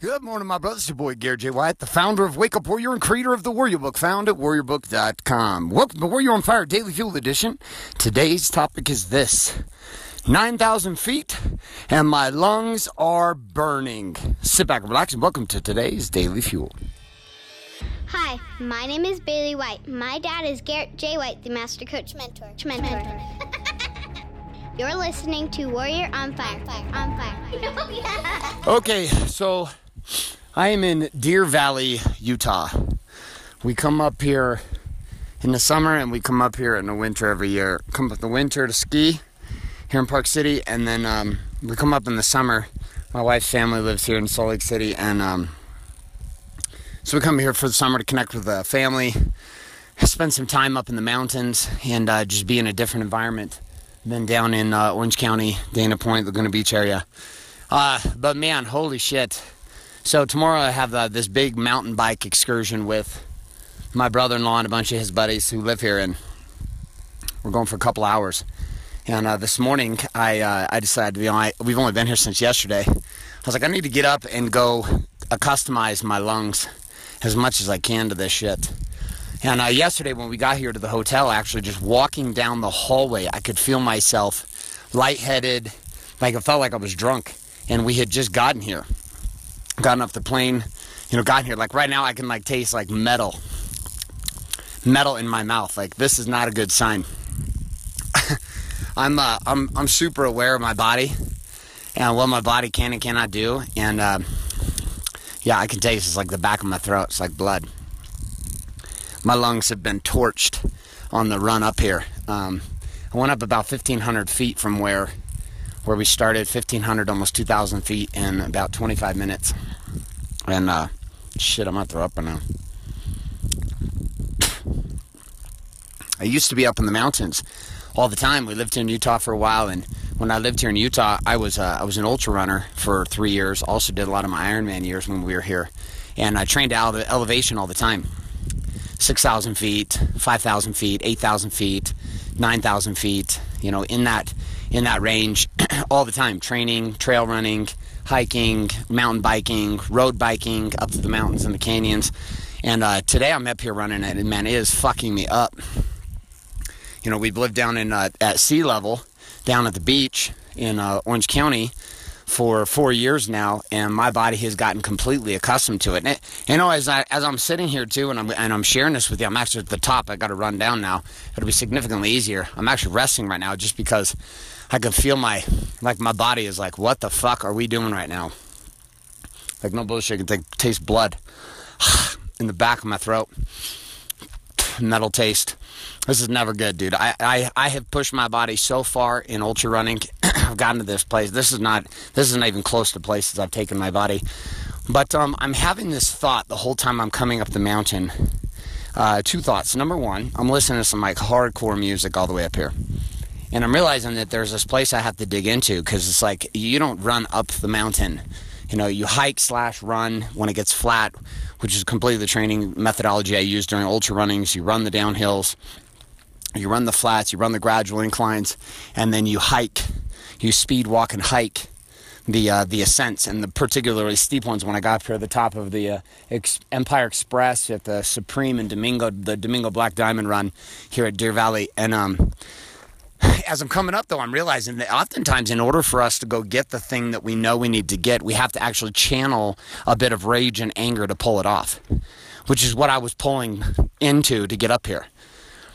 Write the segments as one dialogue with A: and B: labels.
A: Good morning, my brothers. It's your boy, Garrett J. White, the founder of Wake Up Warrior and creator of the Warrior Book, found at warriorbook.com. Welcome to Warrior on Fire Daily Fuel Edition. Today's topic is this 9,000 feet, and my lungs are burning. Sit back and relax, and welcome to today's Daily Fuel.
B: Hi, my name is Bailey White. My dad is Garrett J. White, the Master Coach Mentor. Mentor. You're listening to Warrior on Fire. On Fire.
A: Oh, okay, so I am in Deer Valley, Utah. We come up here in the summer and we come up here in the winter every year. Come up in the winter to ski here in Park City, and then um, we come up in the summer. My wife's family lives here in Salt Lake City, and um, so we come here for the summer to connect with the family, spend some time up in the mountains, and uh, just be in a different environment than down in uh, Orange County, Dana Point, Laguna Beach area. Uh, but man, holy shit. So tomorrow I have uh, this big mountain bike excursion with my brother-in-law and a bunch of his buddies who live here, and we're going for a couple hours. And uh, this morning I uh, I decided, you know, I, we've only been here since yesterday. I was like, I need to get up and go customize my lungs as much as I can to this shit. And uh, yesterday when we got here to the hotel, actually just walking down the hallway, I could feel myself lightheaded, like it felt like I was drunk. And we had just gotten here gotten off the plane, you know, gotten here. Like right now, I can like taste like metal, metal in my mouth. Like this is not a good sign. I'm uh, I'm I'm super aware of my body and what my body can and cannot do. And uh, yeah, I can taste it's like the back of my throat. It's like blood. My lungs have been torched on the run up here. Um, I went up about 1,500 feet from where where we started 1500 almost 2000 feet in about 25 minutes and uh, shit i'm gonna throw up right now. I used to be up in the mountains all the time. We lived in utah for a while and when i lived here in utah i was uh, i was an ultra runner for three years. Also did a lot of my ironman years when we were here. And i trained out of elevation all the time. 6000 feet 5000 feet 8000 feet 9000 feet you know in that in that range all the time. Training, trail running, hiking, mountain biking, road biking up to the mountains and the canyons. And uh, today I'm up here running it, and man, it is fucking me up. You know, we've lived down in uh, at sea level, down at the beach in uh, Orange County for four years now, and my body has gotten completely accustomed to it. And it, you know, as I as I'm sitting here too, and I'm and I'm sharing this with you, I'm actually at the top. I got to run down now. It'll be significantly easier. I'm actually resting right now, just because I can feel my like my body is like, what the fuck are we doing right now? Like no bullshit, I can taste blood in the back of my throat, metal taste. This is never good, dude. I, I, I have pushed my body so far in ultra running. I've gotten to this place. This is not this is not even close to places I've taken my body. But um, I'm having this thought the whole time I'm coming up the mountain. Uh, two thoughts. Number one, I'm listening to some like hardcore music all the way up here and I'm realizing that there's this place I have to dig into because it's like you don't run up the mountain. You know, you hike slash run when it gets flat, which is completely the training methodology I use during ultra runnings. You run the downhills, you run the flats, you run the gradual inclines, and then you hike. You speed walk and hike the uh, the ascents and the particularly steep ones. When I got up here at the top of the uh, Ex- Empire Express at the Supreme and Domingo, the Domingo Black Diamond Run here at Deer Valley, and um, as I'm coming up, though, I'm realizing that oftentimes, in order for us to go get the thing that we know we need to get, we have to actually channel a bit of rage and anger to pull it off, which is what I was pulling into to get up here.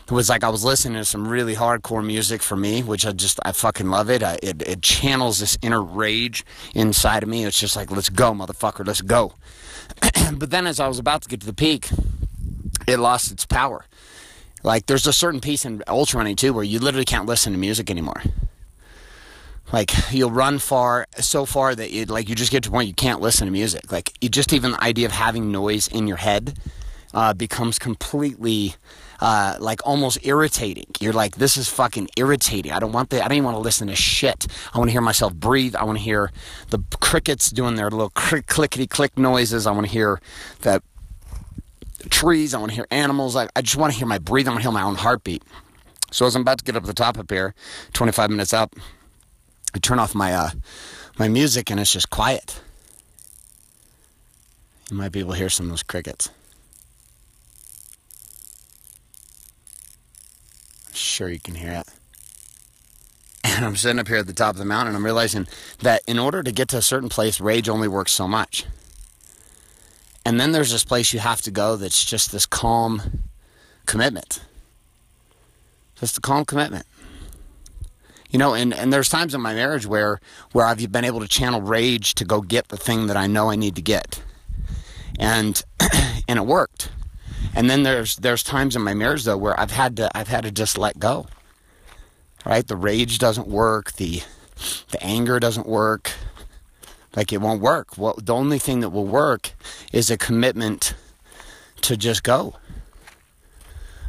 A: It was like I was listening to some really hardcore music for me, which I just, I fucking love it. I, it, it channels this inner rage inside of me. It's just like, let's go, motherfucker, let's go. but then as I was about to get to the peak, it lost its power like there's a certain piece in ultra running too where you literally can't listen to music anymore. Like you'll run far so far that you like you just get to a point you can't listen to music. Like you just even the idea of having noise in your head uh, becomes completely uh, like almost irritating. You're like, this is fucking irritating. I don't want that. I don't even want to listen to shit. I want to hear myself breathe. I want to hear the crickets doing their little click, clickety click noises. I want to hear that trees. I want to hear animals. I, I just want to hear my breathing. I want to hear my own heartbeat. So as I'm about to get up the top up here, 25 minutes up, I turn off my uh, my music and it's just quiet. You might be able to hear some of those crickets. I'm sure you can hear it. And I'm sitting up here at the top of the mountain, I'm realizing that in order to get to a certain place, rage only works so much. And then there's this place you have to go that's just this calm commitment. Just a calm commitment. You know, and, and there's times in my marriage where where I've been able to channel rage to go get the thing that I know I need to get. And and it worked. And then there's there's times in my marriage though where I've had to I've had to just let go. Right? The rage doesn't work, the the anger doesn't work. Like it won't work. Well, the only thing that will work is a commitment to just go.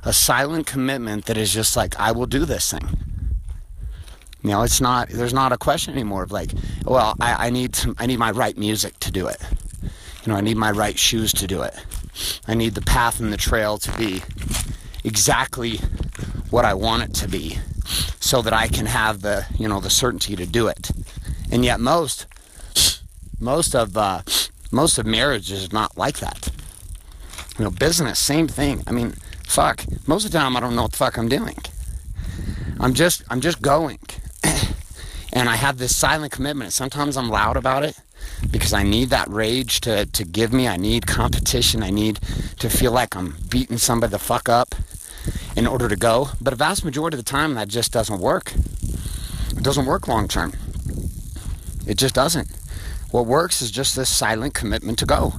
A: A silent commitment that is just like I will do this thing. You know, it's not. There's not a question anymore of like, well, I, I need some. I need my right music to do it. You know, I need my right shoes to do it. I need the path and the trail to be exactly what I want it to be, so that I can have the you know the certainty to do it. And yet, most most of uh, most of marriage is not like that. You know, business, same thing. I mean, fuck. Most of the time, I don't know what the fuck I'm doing. I'm just I'm just going and I have this silent commitment. Sometimes I'm loud about it because I need that rage to, to give me. I need competition. I need to feel like I'm beating somebody the fuck up in order to go. But a vast majority of the time, that just doesn't work. It doesn't work long term. It just doesn't. What works is just this silent commitment to go.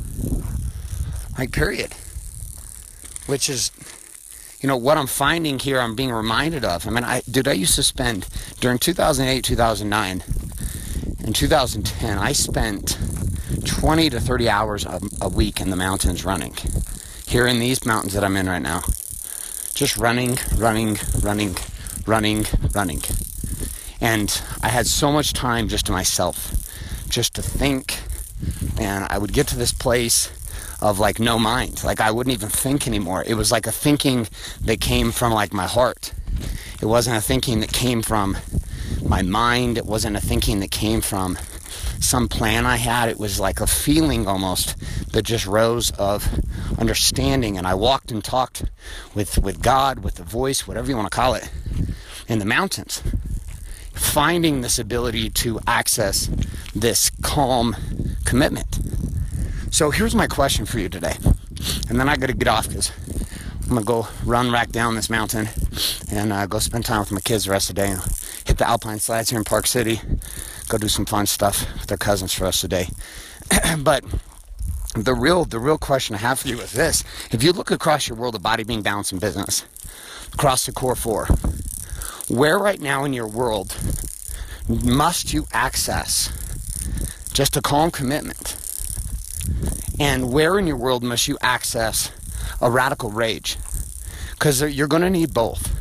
A: Like, period. Which is you know what I'm finding here. I'm being reminded of. I mean, I dude, I used to spend during 2008, 2009, and 2010. I spent 20 to 30 hours a, a week in the mountains running. Here in these mountains that I'm in right now, just running, running, running, running, running, and I had so much time just to myself, just to think. And I would get to this place of like no mind. Like I wouldn't even think anymore. It was like a thinking that came from like my heart. It wasn't a thinking that came from my mind. It wasn't a thinking that came from some plan I had. It was like a feeling almost that just rose of understanding. And I walked and talked with, with God, with the voice, whatever you want to call it, in the mountains. Finding this ability to access this calm commitment so here's my question for you today. And then I got to get off because I'm to go run back down this mountain and uh, go spend time with my kids the rest of the day. And hit the Alpine slides here in Park City. Go do some fun stuff with their cousins for us rest of the day. but the real the real question I have for you is this. If you look across your world of body being balance and business, across the core four, where right now in your world must you access just a calm commitment and where in your world must you access a radical rage? Because you're going to need both.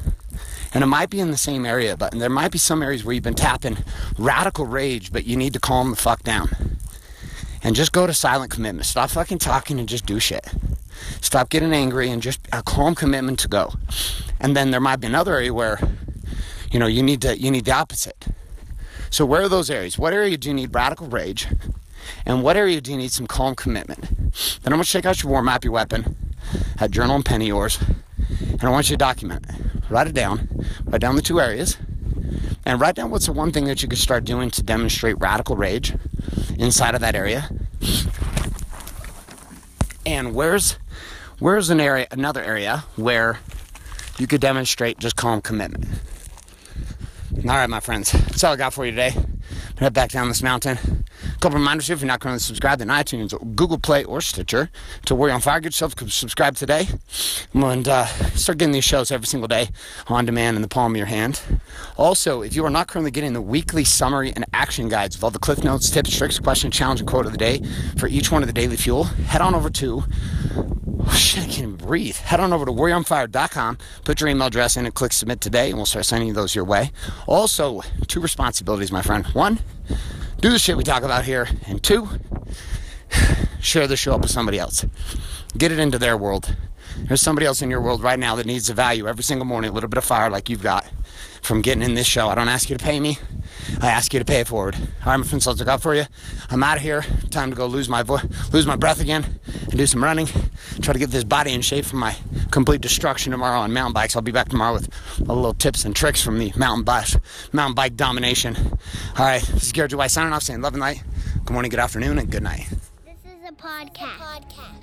A: And it might be in the same area, but there might be some areas where you've been tapping radical rage, but you need to calm the fuck down. And just go to silent commitment. Stop fucking talking and just do shit. Stop getting angry and just a calm commitment to go. And then there might be another area where, you know, you need to you need the opposite. So where are those areas? What area do you need radical rage? And what area do you need some calm commitment? Then I want you to take out your war map, your weapon, a journal and pen of yours, and I want you to document it. Write it down. Write down the two areas. And write down what's the one thing that you could start doing to demonstrate radical rage inside of that area. And where's where's an area another area where you could demonstrate just calm commitment. All right, my friends, that's all I got for you today. Head back down this mountain a couple reminders here if you're not currently subscribed in iTunes, or Google Play, or Stitcher to Warrior on Fire. Get yourself subscribe today and uh, start getting these shows every single day on demand in the palm of your hand. Also, if you are not currently getting the weekly summary and action guides of all the cliff notes, tips, tricks, question, challenge, and quote of the day for each one of the daily fuel, head on over to Oh, shit, I can't even breathe. Head on over to warrioronfire.com, put your email address in, and click submit today, and we'll start sending those your way. Also, two responsibilities, my friend. One, do the shit we talk about here. And two, share the show up with somebody else. Get it into their world. There's somebody else in your world right now that needs a value every single morning a little bit of fire like you've got from getting in this show. I don't ask you to pay me. I ask you to pay it forward. All right, my friends, let's look out for you. I'm out of here. Time to go lose my vo- lose my breath again and do some running. Try to get this body in shape for my complete destruction tomorrow on mountain bikes. I'll be back tomorrow with a little tips and tricks from the mountain bike mountain bike domination. All right, this is Garrett. White signing off, saying love and light. Good morning, good afternoon, and good night.
B: This is a podcast.